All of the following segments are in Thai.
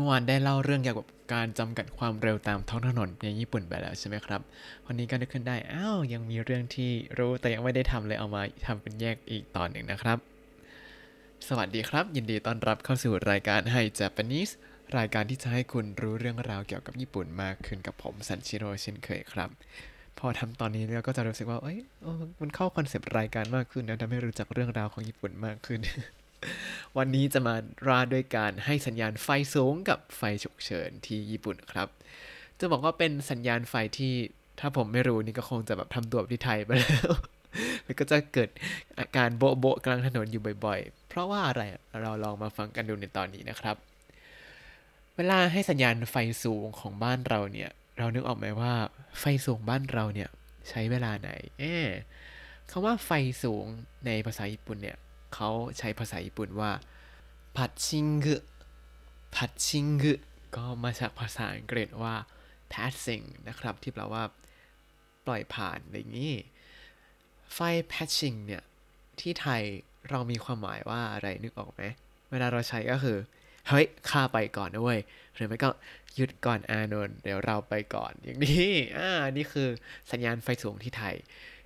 มื่อวานได้เล่าเรื่องเกี่ยวกับการจำกัดความเร็วตามท้องถนนในญี่ปุ่นไปแล้วใช่ไหมครับ วันนี้ก็นึกขึ้นได้ อ้าว ยังมีเรื่องที่รู้แต่ยังไม่ได้ทำเลยเอามาทำเป็นแยกอีกตอนหนึ่งนะครับ สวัสดีครับ ยินดีต้อนรับเข้าสู่รายการให้ Japanese รายการที่จะให้คุณรู้เรื่องราวเกี่ยวกับญี่ปุ่นมากขึ้นกับผมซันชิโร่เช่นเคยครับ พอทำตอนนี้เราก็จะรู้สึกว่า เอ้ยอมันเข้าคอนเซปต์รายการมากขึ้นนะทำให้รู้จักเรื่องราวของญี่ปุ่นมากขึ้น วันนี้จะมาราด้วยการให้สัญญาณไฟสูงกับไฟฉุกเฉินที่ญี่ปุ่นครับ จะบอกว่าเป็นสัญญาณไฟที่ถ้าผมไม่รู้นี่ก็คงจะแบบทำตัวแบบที่ไทยไปแล้วแล้วก็จะเกิดอาการโบะโบะกลางถนนอยู่บ่อยๆ เพราะว่าอะไรเราลองมาฟังกันดูในตอนนี้นะครับ เวลาให้สัญญาณไฟสูงของบ้านเราเนี่ย เรานึกออกไหมว่าไฟสูงบ้านเราเนี่ยใช้เวลาไหน เออคำว่าไฟสูงในภาษาญี่ปุ่นเนี่ย เขาใช้ภาษาญี่ปุ่นว่าพัดชิงกุพัดชิงกุก็มาจากภาษาอังกฤษว่า passing นะครับ ที่แปลว่าปล่อยผ่านอะไรอย่างนี้ ไฟ patching เนี่ย ที่ไทยเรามีความหมายว่าอะไรนึกออกไหม เวลาเราใช้ก็คือ เฮ้ยข้าไปก่อนนะเว้ย หรือไม่ก็หยุดก่อนอานนท์เดี๋ยวเราไปก่อน อย่างนี้ อ่า นี่คือสัญญาณไฟสูงที่ไทย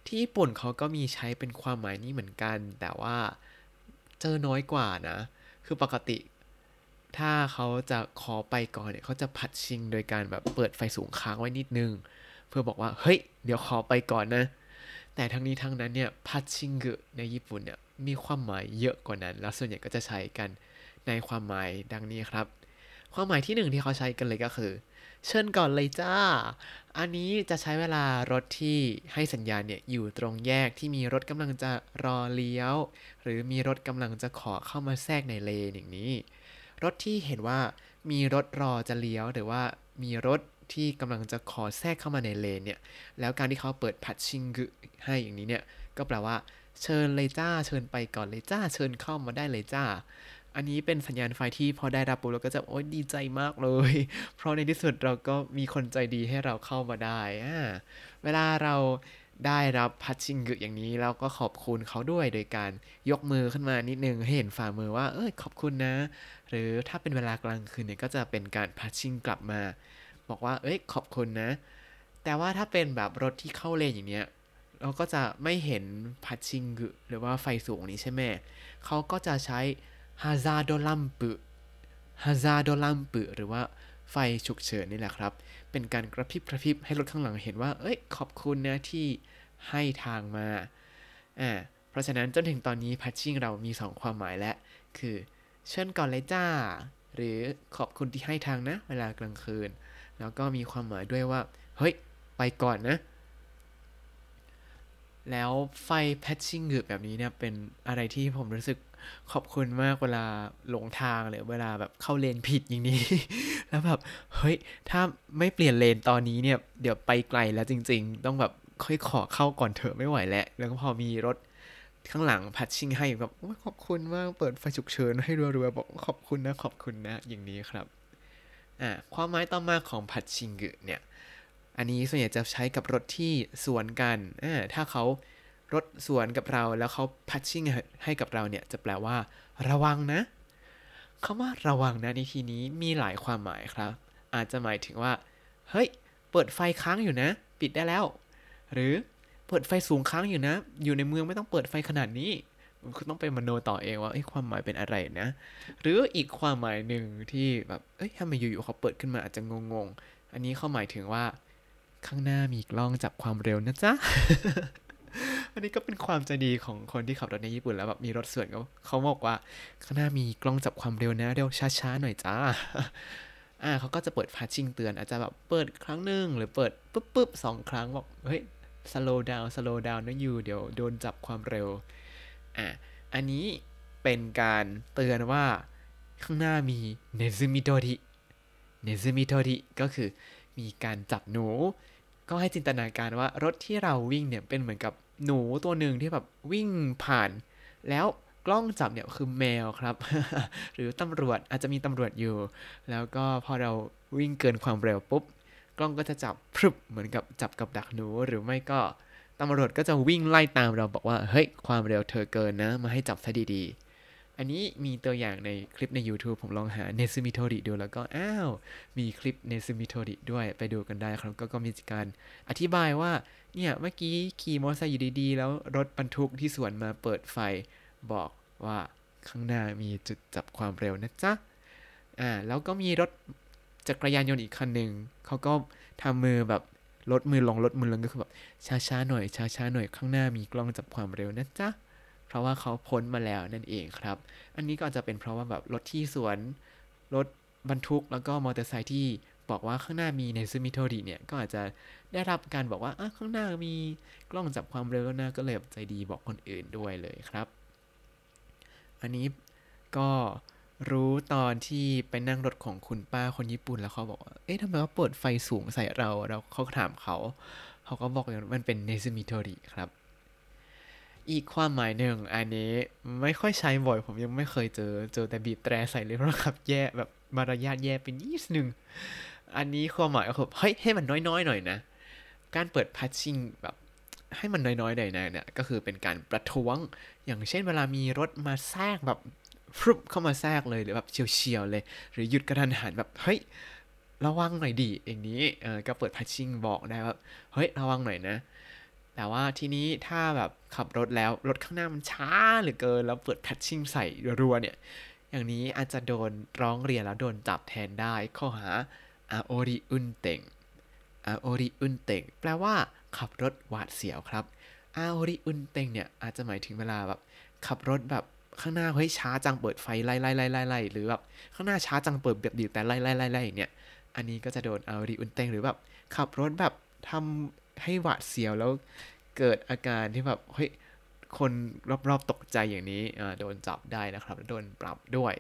ที่ญี่ปุ่นเขาก็มีใช้เป็นความหมายนี้เหมือนกัน แต่ว่า เจอน้อยกว่านะ คือปกติ ถ้าเขาจะขอไปก่อนเนี่ยเขาจะผัดชิงโดยการแบบเปิดไฟสูงค้างไว้นิดนึง เพื่อบอกว่า เฮ้ย เดี๋ยวขอไปก่อนนะ แต่ทั้งนี้ทั้งนั้นเนี่ยพัดชิงกุในญี่ปุ่นเนี่ยมีความหมายเยอะกว่านั้น แล้วส่วนใหญ่ก็จะใช้กันในความหมายดังนี้ครับ ความหมายที่หนึ่งที่เขาใช้กันเลยก็คือ เชิญก่อนเลยจ้า อันนี้จะใช้เวลารถที่ให้สัญญาณเนี่ยอยู่ตรงแยกที่มีรถกำลังจะรอเลี้ยว หรือมีรถกำลังจะขอเข้ามาแทรกในเลนอย่างนี้ รถที่เห็นว่ามีรถรอจะเลี้ยวหรือว่ามีรถที่กำลังจะขอแทรกเข้ามาในเลนเนี่ย แล้วการที่เขาเปิดพัดชิงกุให้อย่างนี้เนี่ย ก็แปลว่า เชิญเลยจ้า เชิญไปก่อนเลยจ้า เชิญเข้ามาได้เลยจ้า อันนี้เป็นสัญญาณไฟที่พอได้รับปุ๊บเราก็จะโอ๊ยดีใจมากเลย เพราะในที่สุดเราก็มีคนใจดีให้เราเข้ามาได้อ่าเวลาเราได้รับพัดชิงกึอย่างนี้เราก็ขอบคุณเขาด้วยโดยการยกมือขึ้นมานิดนึงให้เห็นฝ่ามือว่า เอ้ยขอบคุณนะ หรือถ้าเป็นเวลากลางคืนเนี่ยก็จะเป็นการพัดชิงกลับมา บอกว่า เอ้ยขอบคุณนะ แต่ว่าถ้าเป็นแบบรถที่เข้าเลนอย่างเนี้ยเราก็จะไม่เห็นพัดชิงกึหรือว่าไฟสูงนี้ใช่ไหมเขาก็จะใช้ ฮาซาโดลัมปุฮาซาโดลัมปุหรือว่าไฟฉุกเฉินนี่แหละครับ เป็นการกระพริบกระพริบให้รถข้างหลังเห็นว่า เอ้ย ขอบคุณนะที่ให้ทางมา อ่า เพราะฉะนั้นจนถึงตอนนี้พัชชิ่งเรามี 2 ความหมายแล้ว คือเชิญก่อนเลยจ้า หรือขอบคุณที่ให้ทางนะ เวลากลางคืน แล้วก็มีความหมายด้วยว่า เฮ้ย ไปก่อนนะ แล้วไฟแพชชิ่งกึแบบนี้เนี่ยเป็นอะไรที่ผมรู้สึกขอบคุณมากเวลาหลงทางหรือเวลาแบบเข้าเลนผิดอย่างนี้ แล้วแบบเฮ้ยถ้าไม่เปลี่ยนเลนตอนนี้เนี่ยเดี๋ยวไปไกลแล้วจริง ๆ ต้องแบบค่อยขอเข้าก่อนเถอะไม่ไหวแล้ว แล้วก็พอมีรถข้างหลังพัดชิ่งให้แบบขอบคุณมากเปิดไฟฉุกเฉินให้รัวๆบอกขอบคุณนะขอบคุณนะอย่างนี้ครับอ่าความหมายต่อมาของพัดชิงกึเนี่ย อันนี้ส่วนใหญ่จะใช้กับรถที่สวนกันถ้าเขารถสวนกับเราแล้วเขาพัชชิ่งให้กับเราเนี่ยจะแปลว่า ระวังนะคำว่าระวังนะในที่นี้มีหลายความหมายครับ อาจจะหมายถึงว่า เฮ้ย เปิดไฟค้างอยู่นะ ปิดได้แล้ว หรือเปิดไฟสูงค้างอยู่นะ อยู่ในเมืองไม่ต้องเปิดไฟขนาดนี้คุณต้องไปมโนต่อเองว่าความหมายเป็นอะไรนะ หรืออีกความหมายหนึ่งที่แบบเอ้ยทำไมอยู่ๆเขาเปิดขึ้นมาอาจจะงงๆ อันนี้เขาหมายถึงว่า ข้างหน้ามีกล้องจับความเร็วนะจ๊ะ อันนี้ก็เป็นความใจดีของคนที่ขับรถในญี่ปุ่นแล้วแบบมีรถสวนเขาเขาบอกว่าข้างหน้ามีกล้องจับความเร็วนะเร็วช้าๆหน่อยจ้า อ่าเขาก็จะเปิดพาชิ่งเตือน อาจจะแบบเปิดครั้งหนึ่งหรือเปิดปุ๊บปุ๊บสองครั้งบอกเฮ้ย slow down slow down นะยูเดี๋ยวโดนจับความเร็ว อะ อันนี้เป็นการเตือนว่าข้างหน้ามีเนซึมิโตริเนซึมิโตริก็คือมีการจับหนู ก็ให้จินตนาการว่ารถที่เราวิ่งเนี่ยเป็นเหมือนกับหนูตัวหนึ่งที่แบบวิ่งผ่าน แล้วกล้องจับเนี่ยคือแมวครับ หรือตำรวจอาจจะมีตำรวจอยู่ แล้วก็พอเราวิ่งเกินความเร็วปุ๊บ กล้องก็จะจับพรึบเหมือนกับจับกับดักหนูหรือไม่ก็ตำรวจก็จะวิ่งไล่ตามเราบอกว่าเฮ้ยความเร็วเธอเกินนะ มาให้จับซะดีๆ อันนี้มีตัวอย่างในคลิปใน YouTube ผมลองหาねずみ取り ดูแล้วก็ อ้าว มีคลิปねずみ取り ด้วยไปดูกันได้ครับ ก็ก็มีการอธิบายว่า เนี่ย เมื่อกี้ขี่มอเตอร์ไซค์อยู่ดีๆ แล้วรถบรรทุกที่สวนมาเปิดไฟบอกว่าข้างหน้ามีจุดจับความเร็วนะจ๊ะ อ่า แล้วก็มีรถจักรยานยนต์อีกคันหนึ่ง เขาก็ทำมือแบบลดมือลงลดมือลงก็คือแบบช้าๆหน่อยช้าๆหน่อยข้างหน้ามีกล้องจับความเร็วนะจ๊ะ ราะว่าเขาพ้นมาแล้วนั่นเองครับ อันนี้ก็อาจจะเป็นเพราะว่าแบบรถที่สวน รถบรรทุกแล้วก็มอเตอร์ไซค์ที่บอกว่าข้างหน้ามีในซูมิโทริเนี่ยก็อาจจะได้รับการบอกว่าอะข้างหน้ามีกล้องจับความเร็วนะก็เลยใจดีบอกคนอื่นด้วยเลยครับ อันนี้ก็รู้ตอนที่ไปนั่งรถของคุณป้าคนญี่ปุ่นแล้วเขาบอกว่าเอ๊ะทำไมว่าเปิดไฟสูงใส่เราเราเขาถามเขา เขาก็บอกว่ามันเป็นเนซึมิโทริครับ อีกความหมายหนึ่งอันนี้ไม่ค่อยใช้บ่อย ผมยังไม่เคยเจอ เจอแต่บีบแตรใส่เลยเพราะขับแย่แบบมารยาทแย่ไปนิดนึง อันนี้ความหมายก็คือเฮ้ยให้มันน้อยๆหน่อยนะ การเปิดพัชชิ่งแบบให้มันน้อยๆหน่อยนะเนี่ยก็คือเป็นการประท้วง อย่างเช่นเวลามีรถมาแทรกแบบฟรุบเข้ามาแทรกเลยหรือแบบเฉียวๆเลย หรือหยุดกระทันหันแบบเฮ้ยระวังหน่อยดิอย่างนี้เออก็เปิดพัชชิ่งบอกได้ว่าเฮ้ยระวังหน่อยนะ แต่ว่าทีนี้ถ้าแบบขับรถแล้วรถข้างหน้ามันช้าเหลือเกิน แล้วเปิดพัชชิ่งใส่รัวๆเนี่ย อย่างนี้อาจจะโดนร้องเรียนแล้วโดนจับแทนได้ข้อหาอาโอริอุนเต็งอาโอริอุนเต็งแปลว่าขับรถหวาดเสียวครับอาโอริอุนเต็งเนี่ยอาจจะหมายถึงเวลาแบบขับรถแบบข้างหน้าเฮ้ยช้าจังเปิดไฟไล่ไล่ไล่ไล่ไล่หรือแบบข้างหน้าช้าจังเปิดแบบบีบแต่ไล่ไล่ไล่ไล่เนี่ยอันนี้ก็จะโดนอาโอริอุนเต็งหรือแบบขับรถแบบทำ ให้หวาดเสียวแล้วเกิดอาการที่แบบเฮ้ยคนรอบๆตกใจอย่างนี้โดนจับได้นะครับโดนปรับด้วย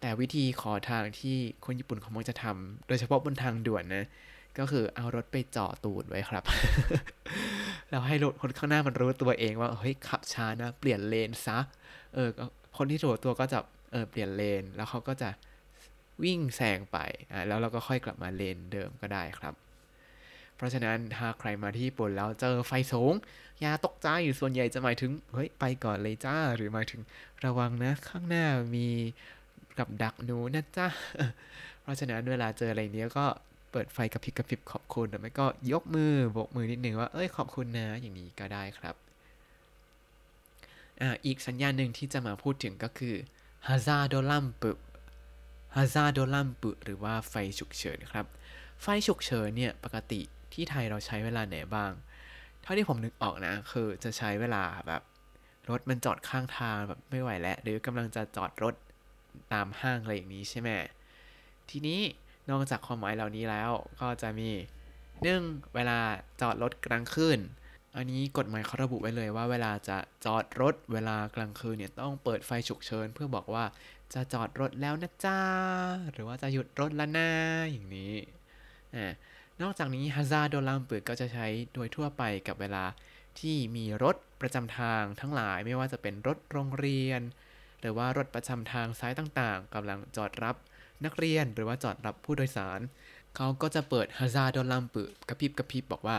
แต่วิธีขอทางที่คนญี่ปุ่นเขามักจะทำโดยเฉพาะบนทางด่วนนะก็คือเอารถไปจอตูดไว้ครับแล้วให้รถคนข้างหน้ามันรู้ตัวเองว่าเฮ้ยขับช้านะ เปลี่ยนเลนซะเออคนที่รู้ตัวก็จะเออเปลี่ยนเลน แล้วเขาก็จะวิ่งแซงไปอ่าแล้วเราก็ค่อยกลับมาเลนเดิมก็ได้ครับ เพราะฉะนั้นถ้าใครมาที่ญี่ปุ่นแล้วเจอไฟสูง อย่าตกใจส่วนใหญ่จะหมายถึงเฮ้ยไปก่อนเลยจ้า หรือหมายถึงระวังนะข้างหน้ามีกับดักหนูนะจ๊ะเพราะฉะนั้นเวลาเจออะไรเนี้ยก็เปิดไฟกระพริบกระพริบขอบคุณหรือไม่ก็ยกมือโบกมือนิดนึงว่าเอ้ยขอบคุณนะอย่างนี้ก็ได้ครับอ่าอีกสัญญาณหนึ่งที่จะมาพูดถึงก็คือฮาซาโดลัมปุฮาซาโดลัมปุหรือว่าไฟฉุกเฉินครับ ไฟฉุกเฉินเนี่ยปกติ ที่ไทยเราใช้เวลาไหนบ้าง เท่าที่ผมนึกออกนะ คือจะใช้เวลาแบบรถมันจอดข้างทางแบบไม่ไหวแล้ว หรือกำลังจะจอดรถตามห้างอะไรอย่างนี้ใช่ไหมทีนี้นอกจากความหมายเหล่านี้แล้วก็จะมีหนึ่งเวลาจอดรถกลางคืนอันนี้กฎหมายเขาระบุไว้เลยว่าเวลาจะจอดรถเวลากลางคืนเนี่ยต้องเปิดไฟฉุกเฉินเพื่อบอกว่าจะจอดรถแล้วนะจ้าหรือว่าจะหยุดรถแล้วนะอย่างนี้อ่า นอกจากนี้ฮาซาโดลัมปืก็จะใช้โดยทั่วไปกับเวลาที่มีรถประจำทางทั้งหลายไม่ว่าจะเป็นรถโรงเรียน หรือว่ารถประจำทางซ้ายต่างๆกำลังจอดรับนักเรียนหรือว่าจอดรับผู้โดยสาร เขาก็จะเปิดฮาซาโดลัมปืกระพริบกระพริบบอกว่า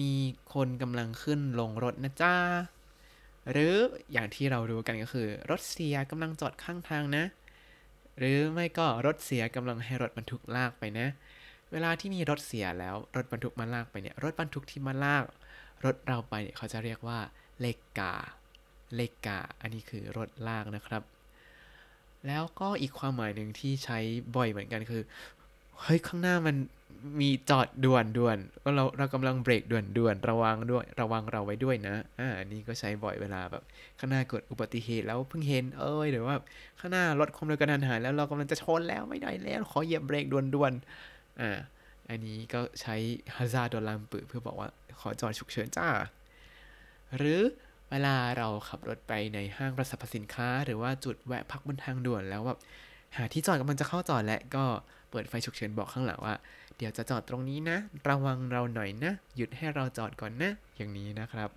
มีคนกำลังขึ้นลงรถนะจ้าหรืออย่างที่เรารู้กันก็คือ รถเสียกำลังจอดข้างทางนะ หรือไม่ก็รถเสียกำลังให้รถบรรทุกลากไปนะ เวลาที่มีรถเสียแล้วรถบรรทุกมาลากไปเนี่ย รถบรรทุกที่มาลาก รถเราไปเนี่ยเขาจะเรียกว่าเลกกา เลกกา อันนี้คือรถลากนะครับ แล้วก็อีกความหมายหนึ่งที่ใช้บ่อยเหมือนกันคือ เฮ้ยข้างหน้ามันมีจอดด่วนด่วนก็เราเรากำลังเบรกด่วนด่วนระวังด้วยระวังเราไว้ด้วยนะ อ่าอันนี้ก็ใช้บ่อยเวลาแบบข้างหน้าเกิดอุบัติเหตุแล้วเพิ่งเห็นเอ้ยหรือว่าข้างหน้ารถความเร็วกระทันหันแล้วเรากำลังจะชนแล้วไม่ได้แล้วขอเหยียบเบรกด่วนด่วน อ่าอันนี้ก็ใช้ฮาซาโดลัมปืเพื่อบอกว่าขอจอดฉุกเฉินจ้า หรือเวลาเราขับรถไปในห้างประสรรพสินค้า หรือว่าจุดแวะพักบนทางด่วนแล้วแบบหาที่จอดกำลังจะเข้าจอดและก็เปิดไฟฉุกเฉินบอกข้างหลังว่า เดี๋ยวจะจอดตรงนี้นะ ระวังเราหน่อยนะ หยุดให้เราจอดก่อนนะ อย่างนี้นะครับ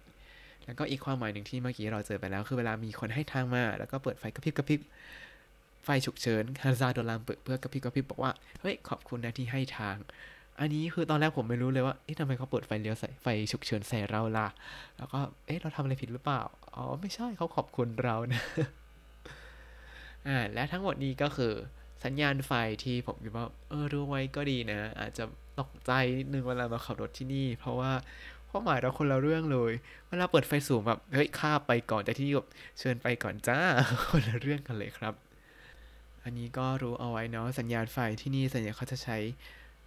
แล้วก็อีกความหมายหนึ่งที่เมื่อกี้เราเจอไปแล้ว คือเวลามีคนให้ทางมา แล้วก็เปิดไฟกระพริบกระพริบ ไฟฉุกเฉินฮาซาโดนลัมเปิดเพื่อกระพริบกระพริบบอกว่า เฮ้ย ขอบคุณนะที่ให้ทาง อันนี้คือตอนแรกผมไม่รู้เลยว่า เอ๊ะทำไมเขาเปิดไฟเลี้ยวใส่ไฟฉุกเฉินใส่เราล่ะ แล้วก็ เอ๊ะ เราทำอะไรผิดหรือเปล่า อ๋อ ไม่ใช่เขาขอบคุณเรานะ อ่า และทั้งหมดนี้ก็คือสัญญาณไฟที่ผมคิดว่า เออรู้ไว้ก็ดีนะ อาจจะตกใจนิดนึงเวลามาขับรถที่นี่ เพราะว่าความหมายเราคนละเรื่องเลย เวลาเปิดไฟสูงแบบ เฮ้ยข้าไปก่อนแต่ที่นี่แบบเชิญไปก่อนจ้า คนละเรื่องกันเลยครับ อันนี้ก็รู้เอาไว้เนาะสัญญาณไฟที่นี่ส่วนใหญ่เขาจะใช้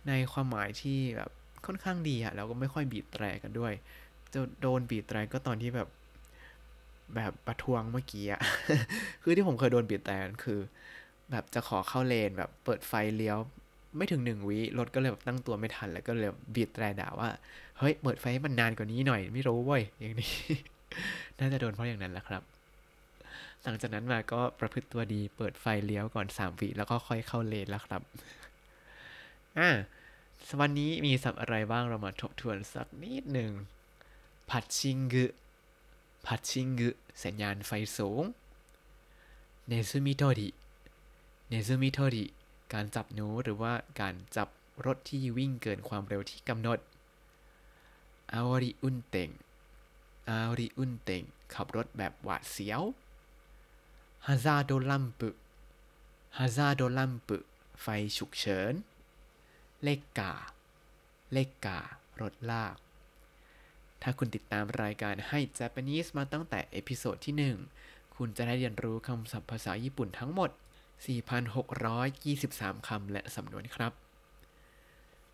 ในความหมายที่แบบค่อนข้างดีอะแล้วก็ไม่ค่อยบีบแตรกันด้วย จะโดนบีบแตรก็ตอนที่แบบแบบประท้วงเมื่อกี้อะคือที่ผมเคยโดนบีบแตรคือ แบบจะขอเข้าเลนแบบเปิดไฟเลี้ยวไม่ถึงหนึ่งวิรถก็เลยแบบตั้งตัวไม่ทัน แล้วก็เลยบีบแตรด่าว่า เฮ้ย เปิดไฟให้มันนานกว่านี้หน่อย ไม่รู้เว้ยอย่างนี้ น่าจะโดนเพราะอย่างนั้นแหละครับ หลังจากนั้นมาก็ประพฤติตัวดีเปิดไฟเลี้ยวก่อนสามวิแล้วก็ค่อยเข้าเลนแล้วครับ อ่าวันนี้มีสับอะไรบ้างเรามาทบทวนสักนิดหนึ่งพัดชิงกึพัดชิงกึสัญญาณไฟสูงねずみ取り ねずみ取り การจับหนูหรือว่าการจับรถที่วิ่งเกินความเร็วที่กำหนดあおり運転 あおり運転 ขับรถแบบหวาดเสียว ハザードランプ ハザードランプ ไฟฉุกเฉิน レッカー レッカー รถลาก ถ้าคุณติดตามรายการให้ Japanese มาตั้งแต่ episode ที่ 1 คุณจะได้เรียนรู้คำศัพท์ภาษาญี่ปุ่นทั้งหมด 4,623 คำและสำนวนครับ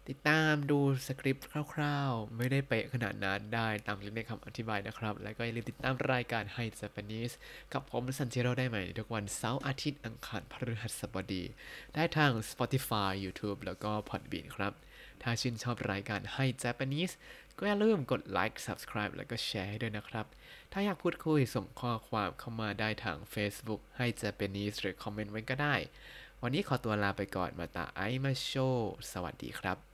ติดตามดูสคริปต์คร่าวๆ ไม่ได้เป๊ะขนาดนั้นได้ตามลิงก์ในคำอธิบายนะครับ แล้วก็อย่าลืมติดตามรายการให้ Japanese กับผมซันจิโรได้ใหม่ ทุกวันเสาร์อาทิตย์อังคารพฤหัสบดี ได้ทาง Spotify YouTube แล้วก็ Podbean ครับ ถ้าชื่นชอบรายการให้ Japanese ก็อย่าลืมกดไลค์ Subscribe แล้วก็แชร์ให้ด้วยนะครับ ถ้าอยากพูดคุยส่งข้อความเข้ามาได้ทาง Facebook ให้ Japanese หรือคอมเมนต์ไว้ก็ได้ วันนี้ขอตัวลาไปก่อนมาตาไอมาโช สวัสดีครับ